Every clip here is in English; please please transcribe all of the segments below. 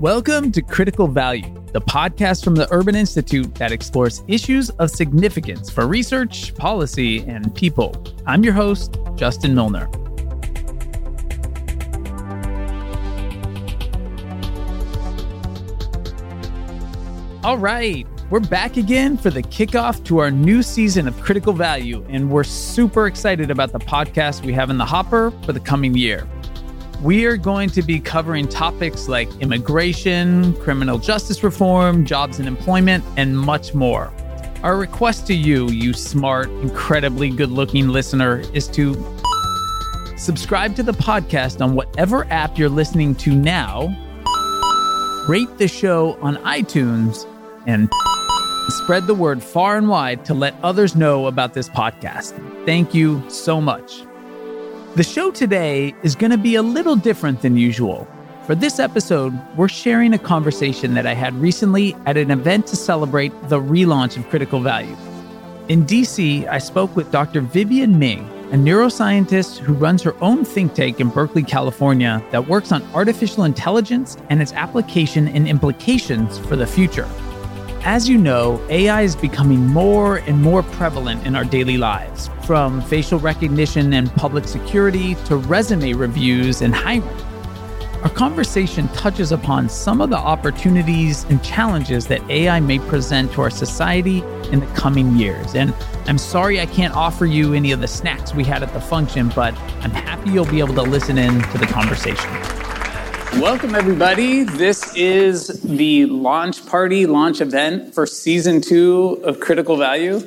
Welcome to Critical Value, the podcast from the Urban Institute that explores issues of significance for research, policy, and people. I'm your host, Justin Milner. All right, we're back again for the kickoff to our new season of Critical Value, and we're super excited about the podcast we have in the hopper for the coming year. We are going to be covering topics like immigration, criminal justice reform, jobs and employment, and much more. Our request to you, you smart, incredibly good looking listener, is to subscribe to the podcast on whatever app you're listening to now, rate the show on iTunes, and spread the word far and wide to let others know about this podcast. Thank you so much. The show today is going to be a little different than usual. For this episode, we're sharing a conversation that I had recently at an event to celebrate the relaunch of Critical Value. In DC, I spoke with Dr. Vivienne Ming, a neuroscientist who runs her own think tank in Berkeley, California, that works on artificial intelligence and its application and implications for the future. As you know, AI is becoming more and more prevalent in our daily lives, from facial recognition and public security to resume reviews and hiring. Our conversation touches upon some of the opportunities and challenges that AI may present to our society in the coming years. And I'm sorry I can't offer you any of the snacks we had at the function, but I'm happy you'll be able to listen in to the conversation. Welcome, everybody. This is the launch party, launch event for season two of Critical Value.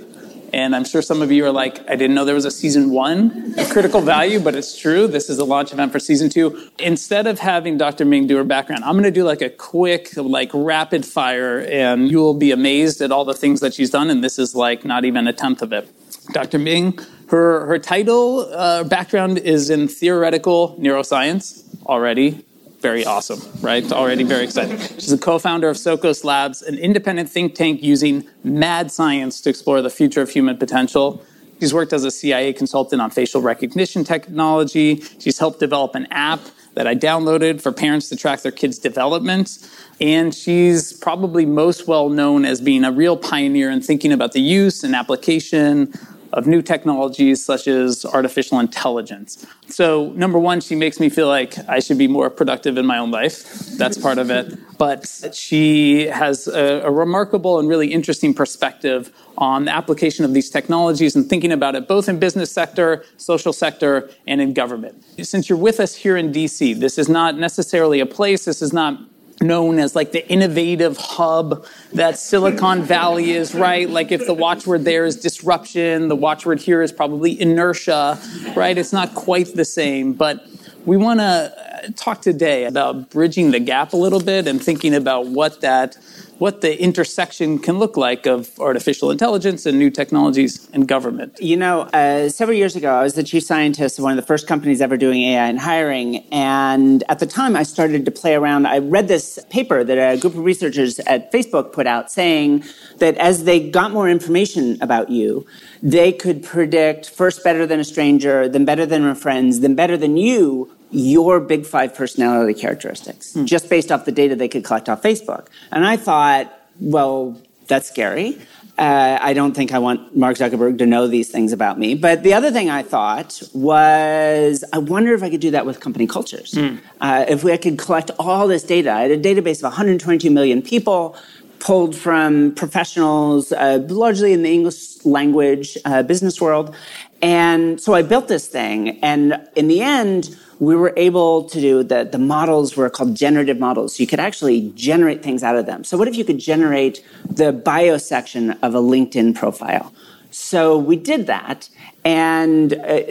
And I'm sure some of you are like, I didn't know there was a season one of Critical Value, but it's true. This is the launch event for season two. Instead of having Dr. Ming do her background, I'm going to do like a quick, like rapid fire, and you will be amazed at all the things that she's done. And this is like not even a tenth of it. Dr. Ming, her, her title uh, background is in theoretical neuroscience already very awesome, right? Already very exciting. She's a co-founder of Socos Labs, an independent think tank using mad science to explore the future of human potential. She's worked as a CIA consultant on facial recognition technology. She's helped develop an app that I downloaded for parents to track their kids' development. And she's probably most well known as being a real pioneer in thinking about the use and application of new technologies such as artificial intelligence. So, number one, she makes me feel like I should be more productive in my own life. That's part of it. But she has a, a, remarkable and really interesting perspective on the application of these technologies and thinking about it both in business sector, social sector, and in government. Since you're with us here in DC, this is not necessarily a place, this is not known as like the innovative hub that Silicon Valley is, right? Like if the watchword there is disruption, the watchword here is probably inertia, right? It's not quite the same, but we want to talk today about bridging the gap a little bit and thinking about what that what the intersection can look like of artificial intelligence and new technologies and government. You know, uh, several years ago, I was the chief scientist of one of the first companies ever doing AI in hiring. And at the time, I started to play around. I read this paper that a group of researchers at Facebook put out saying that as they got more information about you, they could predict first better than a stranger, then better than a friend, then better than you your big five personality characteristics hmm. just based off the data they could collect off Facebook. And I thought, well, that's scary. Uh, I don't think I want Mark Zuckerberg to know these things about me. But the other thing I thought was, I wonder if I could do that with company cultures. Mm. Uh, if we could collect all this data. I had a database of 122 million people pulled from professionals, uh, largely in the English language uh, business world. And so I built this thing. And in the end, we were able to do the, the models were called generative models. So you could actually generate things out of them. So what if you could generate the bio section of a LinkedIn profile? So we did that and uh,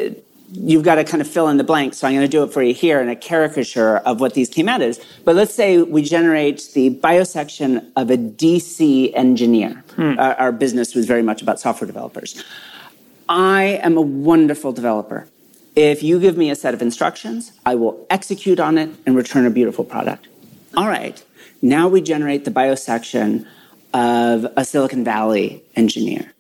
you've got to kind of fill in the blanks. So I'm going to do it for you here in a caricature of what these came out as. But let's say we generate the bio section of a DC engineer. Hmm. Uh, our business was very much about software developers. I am a wonderful developer. If you give me a set of instructions, I will execute on it and return a beautiful product. All right, now we generate the biosection of a Silicon Valley engineer.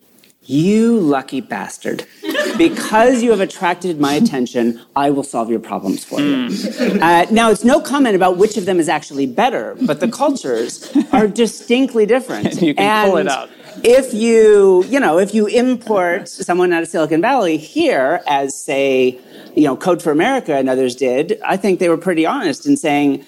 You lucky bastard. Because you have attracted my attention, I will solve your problems for you. Mm. Uh, now, it's no comment about which of them is actually better, but the cultures are distinctly different. you can and pull it out. If you, you know, if you import someone out of Silicon Valley here as, say, you know, Code for America and others did, I think they were pretty honest in saying,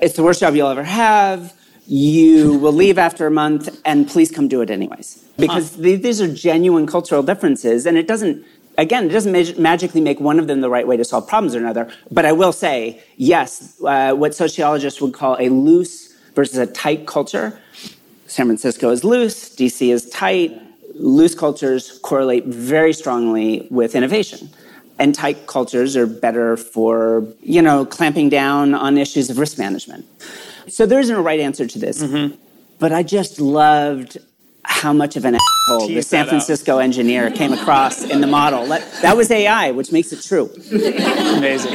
it's the worst job you'll ever have. You will leave after a month and please come do it anyways. Because huh. these are genuine cultural differences and it doesn't again it doesn't mag- magically make one of them the right way to solve problems or another. But i will say yes uh, what sociologists would call a loose versus a tight culture san francisco is loose dc is tight loose cultures correlate very strongly with innovation and tight cultures are better for you know clamping down on issues of risk management so there isn't a right answer to this. Mm-hmm. But I just loved how much of an asshole the San Francisco out. engineer came across in the model. That was AI, which makes it true. Amazing.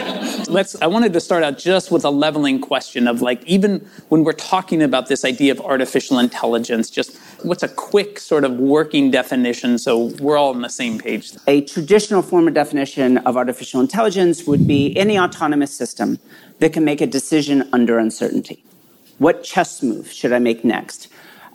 Let's. I wanted to start out just with a leveling question of like, even when we're talking about this idea of artificial intelligence, just what's a quick sort of working definition so we're all on the same page? A traditional form of definition of artificial intelligence would be any autonomous system that can make a decision under uncertainty. What chess move should I make next?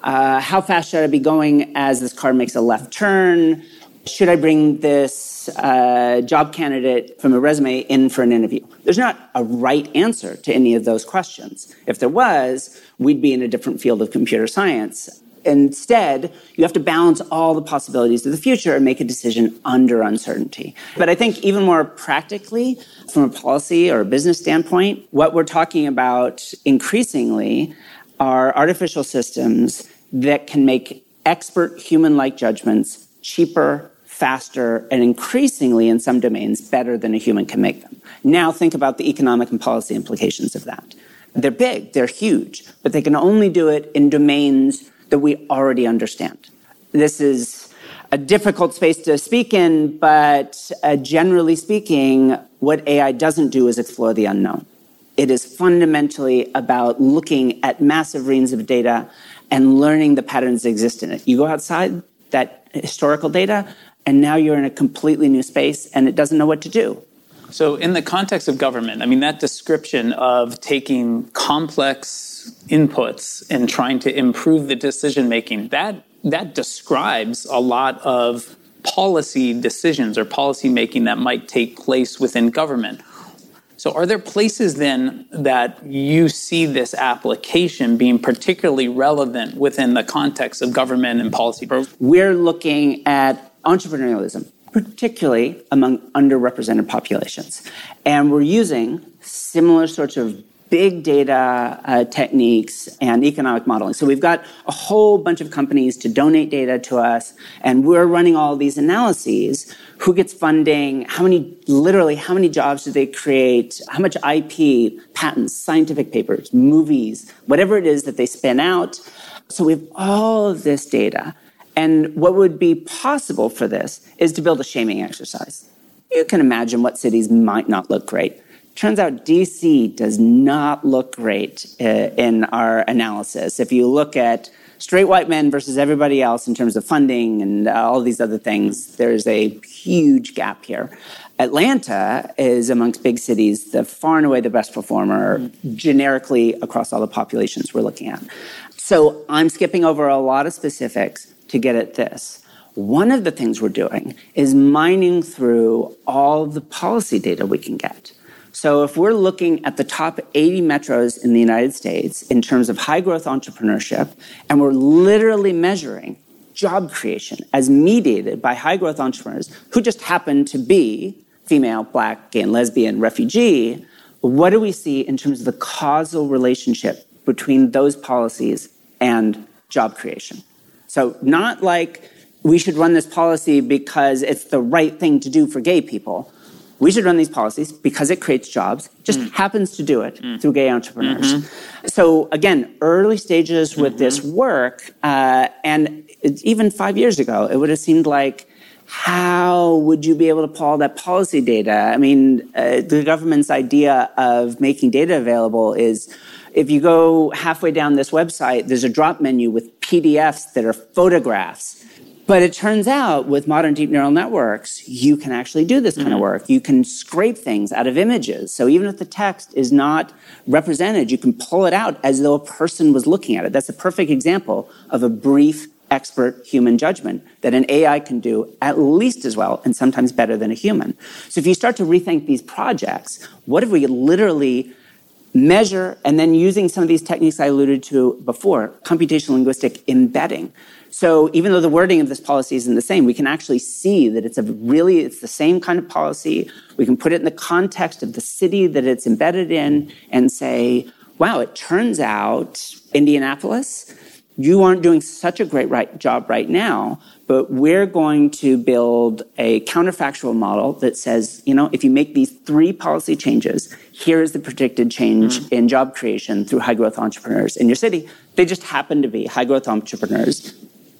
Uh, how fast should I be going as this car makes a left turn? Should I bring this uh, job candidate from a resume in for an interview? There's not a right answer to any of those questions. If there was, we'd be in a different field of computer science. Instead, you have to balance all the possibilities of the future and make a decision under uncertainty. But I think even more practically, from a policy or a business standpoint, what we're talking about increasingly are artificial systems that can make expert human like judgments cheaper, faster, and increasingly in some domains better than a human can make them. Now think about the economic and policy implications of that. They're big, they're huge, but they can only do it in domains that we already understand. This is a difficult space to speak in, but uh, generally speaking, what AI doesn't do is explore the unknown. It is fundamentally about looking at massive reams of data and learning the patterns that exist in it. You go outside that historical data, and now you're in a completely new space, and it doesn't know what to do. So, in the context of government, I mean, that description of taking complex inputs and trying to improve the decision making, that, that describes a lot of policy decisions or policy making that might take place within government. So, are there places then that you see this application being particularly relevant within the context of government and policy? We're looking at entrepreneurialism particularly among underrepresented populations. And we're using similar sorts of big data uh, techniques and economic modeling. So we've got a whole bunch of companies to donate data to us, and we're running all these analyses. Who gets funding? How many, literally, how many jobs do they create? How much IP, patents, scientific papers, movies, whatever it is that they spin out. So we have all of this data. And what would be possible for this is to build a shaming exercise. You can imagine what cities might not look great. Turns out DC does not look great uh, in our analysis. If you look at straight white men versus everybody else in terms of funding and all these other things, there's a huge gap here. Atlanta is amongst big cities the far and away the best performer generically across all the populations we're looking at. So I'm skipping over a lot of specifics to get at this. One of the things we're doing is mining through all the policy data we can get. So if we're looking at the top 80 metros in the United States in terms of high growth entrepreneurship, and we're literally measuring job creation as mediated by high growth entrepreneurs who just happen to be female, black, gay and lesbian, refugee, what do we see in terms of the causal relationship between those policies and job creation? So, not like we should run this policy because it's the right thing to do for gay people. We should run these policies because it creates jobs, just mm. happens to do it mm. through gay entrepreneurs. Mm-hmm. So, again, early stages with mm-hmm. this work, uh, and even five years ago, it would have seemed like how would you be able to pull all that policy data? I mean, uh, the government's idea of making data available is if you go halfway down this website, there's a drop menu with PDFs that are photographs. But it turns out with modern deep neural networks, you can actually do this kind mm-hmm. of work. You can scrape things out of images. So even if the text is not represented, you can pull it out as though a person was looking at it. That's a perfect example of a brief expert human judgment that an AI can do at least as well and sometimes better than a human. So if you start to rethink these projects, what if we literally measure and then using some of these techniques I alluded to before, computational linguistic embedding. So even though the wording of this policy isn't the same, we can actually see that it's a really it's the same kind of policy. We can put it in the context of the city that it's embedded in and say, wow, it turns out Indianapolis you aren't doing such a great right job right now, but we're going to build a counterfactual model that says, you know, if you make these three policy changes, here is the predicted change mm. in job creation through high growth entrepreneurs in your city. They just happen to be high growth entrepreneurs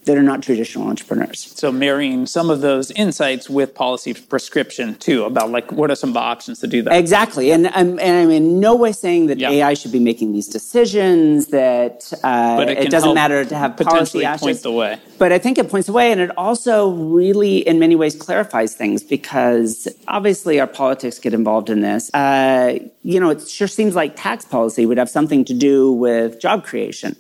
that are not traditional entrepreneurs. So marrying some of those insights with policy prescription too about like what are some of the options to do that. Exactly, and I'm, and I'm in no way saying that AI should be making these decisions. That uh, it, it, doesn't matter to have potentially policy point the way. But I think it points the way, and it also really, in many ways, clarifies things because obviously our politics get involved in this. Uh, you know, it sure seems like tax policy would have something to do with job creation.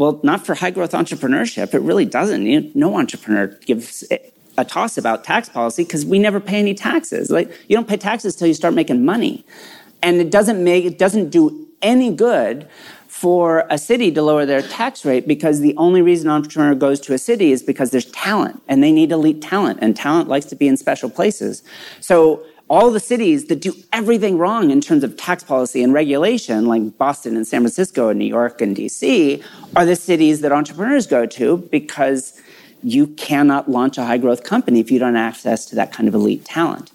Well, not for high growth entrepreneurship. It really doesn't. You no entrepreneur gives a toss about tax policy because we never pay any taxes. Like you don't pay taxes until you start making money, and it doesn't make it doesn't do any good for a city to lower their tax rate because the only reason an entrepreneur goes to a city is because there's talent and they need elite talent and talent likes to be in special places. So all the cities that do everything wrong in terms of tax policy and regulation, like Boston and San Francisco and New York and DC, are the cities that entrepreneurs go to because you cannot launch a high growth company if you don't have access to that kind of elite talent.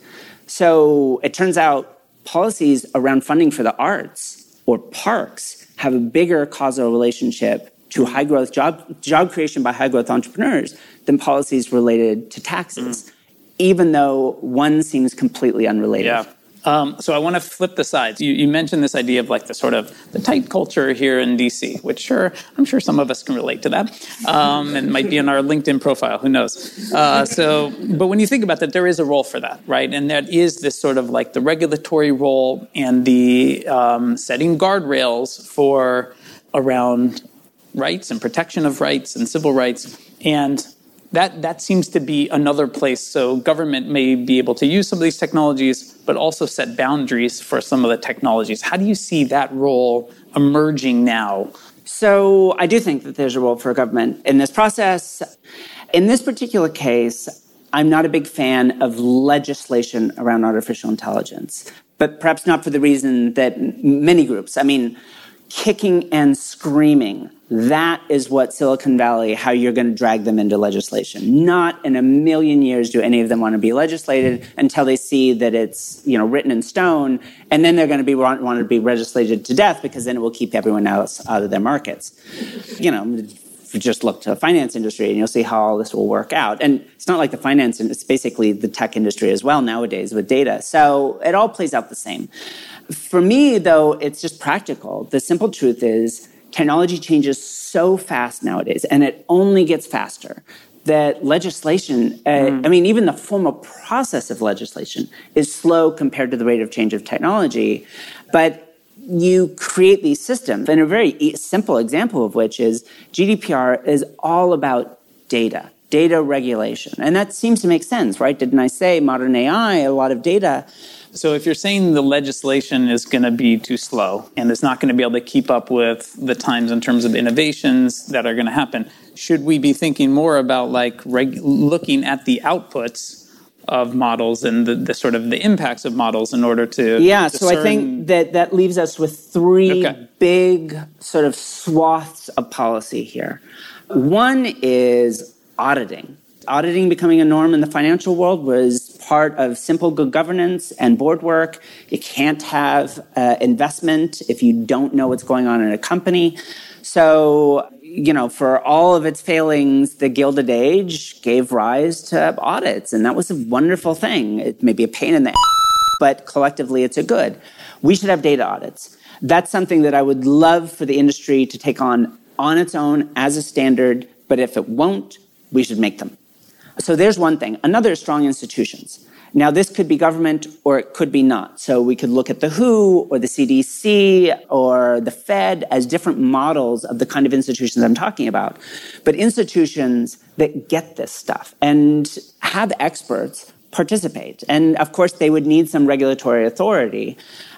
So it turns out policies around funding for the arts or parks have a bigger causal relationship to high growth job, job creation by high growth entrepreneurs than policies related to taxes. Mm even though one seems completely unrelated. Yeah. Um, so I want to flip the sides. You, you, mentioned this idea of like the sort of the tight culture here in DC, which sure I'm sure some of us can relate to that, um, and might be in our LinkedIn profile. Who knows? Uh, so, but when you think about that, there is a role for that, right? And that is this sort of like the regulatory role and the um, setting guardrails for around rights and protection of rights and civil rights and that, that seems to be another place. So government may be able to use some of these technologies, but also set boundaries for some of the technologies. How do you see that role emerging now? So I do think that there's a role for government in this process. In this particular case, I'm not a big fan of legislation around artificial intelligence, but perhaps not for the reason that many groups. I mean, kicking and screaming. That is what Silicon Valley, how you're going to drag them into legislation. Not in a million years do any of them want to be legislated until they see that it's, you know, written in stone. And then they're going to be want, want to be legislated to death because then it will keep everyone else out of their markets. You know, just look to the finance industry and you'll see how all this will work out. And it's not like the finance, it's basically the tech industry as well nowadays with data. So it all plays out the same. For me, though, it's just practical. The simple truth is technology changes so fast nowadays, and it only gets faster that legislation, uh, mm. I mean, even the formal process of legislation is slow compared to the rate of change of technology. But you create these systems, and a very simple example of which is GDPR is all about data, data regulation. And that seems to make sense, right? Didn't I say modern AI, a lot of data? So if you're saying the legislation is going to be too slow and it's not going to be able to keep up with the times in terms of innovations that are going to happen, should we be thinking more about like reg- looking at the outputs of models and the, the, sort of the impacts of models in order to yeah discern... so i think that that leaves us with three okay. big sort of swaths of policy here. One is auditing. Auditing becoming a norm in the financial world was part of simple good governance and board work. You can't have uh, investment if you don't know what's going on in a company. So, you know, for all of its failings, the Gilded Age gave rise to audits, and that was a wonderful thing. It may be a pain in the ass, but collectively it's a good. We should have data audits. That's something that I would love for the industry to take on on its own as a standard, but if it won't, we should make them. So there's one thing. Another is strong institutions. Now, this could be government or it could be not. So we could look at the WHO or the CDC or the Fed as different models of the kind of institutions I'm talking about. But institutions that get this stuff and have experts participate. And of course, they would need some regulatory authority.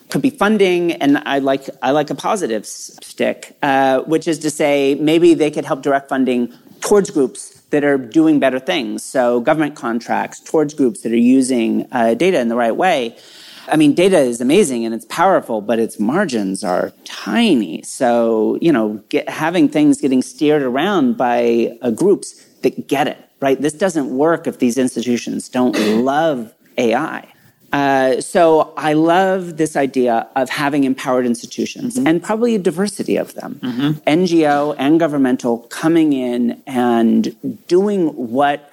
Could be funding, and I like I like a positive stick, uh, which is to say maybe they could help direct funding towards groups that are doing better things. So government contracts towards groups that are using uh, data in the right way. I mean, data is amazing and it's powerful, but its margins are tiny. So, you know, get, having things getting steered around by uh, groups that get it, right? This doesn't work if these institutions don't love AI. Uh, so I love this idea of having empowered institutions mm-hmm. and probably a diversity of them, mm-hmm. NGO and governmental coming in and doing what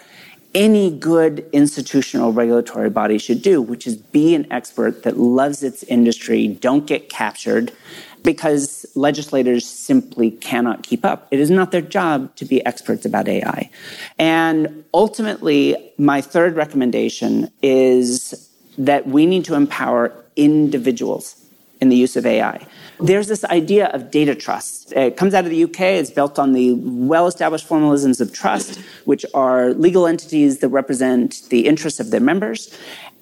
any good institutional regulatory body should do, which is be an expert that loves its industry, don't get captured, because legislators simply cannot keep up. It is not their job to be experts about AI. And ultimately, my third recommendation is that we need to empower individuals in the use of AI. There's this idea of data trust. It comes out of the UK. It's built on the well established formalisms of trust, which are legal entities that represent the interests of their members.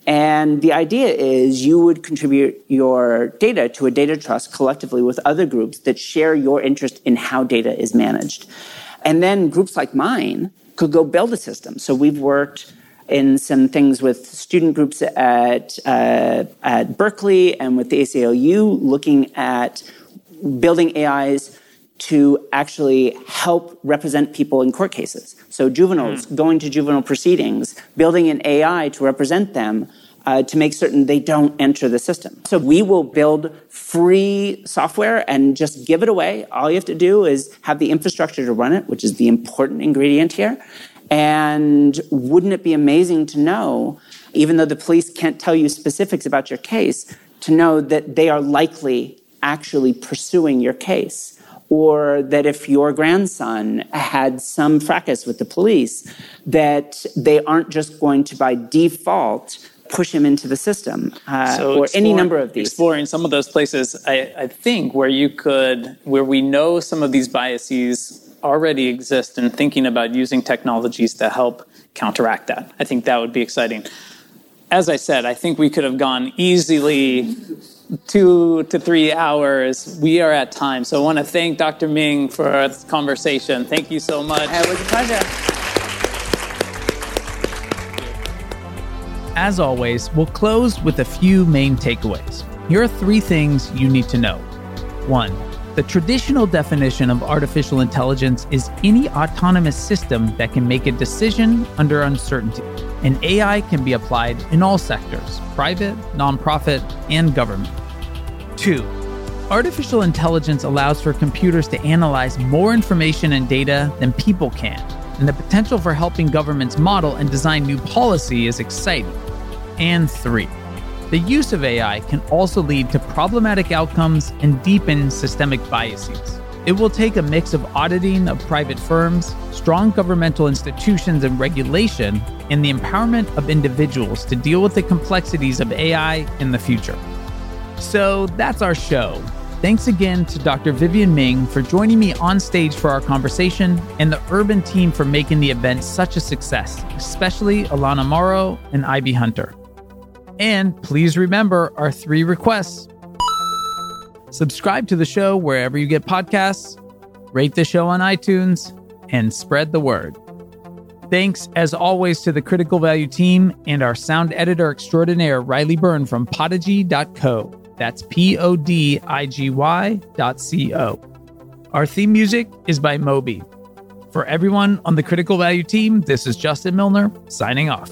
And the idea is you would contribute your data to a data trust collectively with other groups that share your interest in how data is managed. And then groups like mine could go build a system. So we've worked in some things with student groups at, uh, at Berkeley and with the ACLU looking at building AIs to actually help represent people in court cases. So juveniles mm. going to juvenile proceedings, building an AI to represent them uh, to make certain they don't enter the system. So we will build free software and just give it away. All you have to do is have the infrastructure to run it, which is the important ingredient here. And wouldn't it be amazing to know, even though the police can't tell you specifics about your case, to know that they are likely actually pursuing your case? Or that if your grandson had some fracas with the police, that they aren't just going to by default push him into the system uh, so or any number of these exploring some of those places I, I, think where you could where we know some of these biases already exist and thinking about using technologies to help counteract that. I think that would be exciting. As I said, I think we could have gone easily two to three hours. We are at time. So I want to thank Dr. Ming for this conversation. Thank you so much. It was a pleasure. As always, we'll close with a few main takeaways. Here are three things you need to know. One, the traditional definition of artificial intelligence is any autonomous system that can make a decision under uncertainty. And AI can be applied in all sectors private, nonprofit, and government. Two, artificial intelligence allows for computers to analyze more information and data than people can. And the potential for helping governments model and design new policy is exciting. And three, the use of AI can also lead to problematic outcomes and deepen systemic biases. It will take a mix of auditing of private firms, strong governmental institutions and regulation, and the empowerment of individuals to deal with the complexities of AI in the future. So that's our show. Thanks again to Dr. Vivienne Ming for joining me on stage for our conversation and the Urban team for making the event such a success, especially Alana Morrow and Ivy Hunter. And please remember our three requests subscribe to the show wherever you get podcasts, rate the show on iTunes, and spread the word. Thanks, as always, to the Critical Value team and our sound editor extraordinaire, Riley Byrne from Podigy.co. That's P O D I G Y dot C O. Our theme music is by Moby. For everyone on the Critical Value team, this is Justin Milner signing off.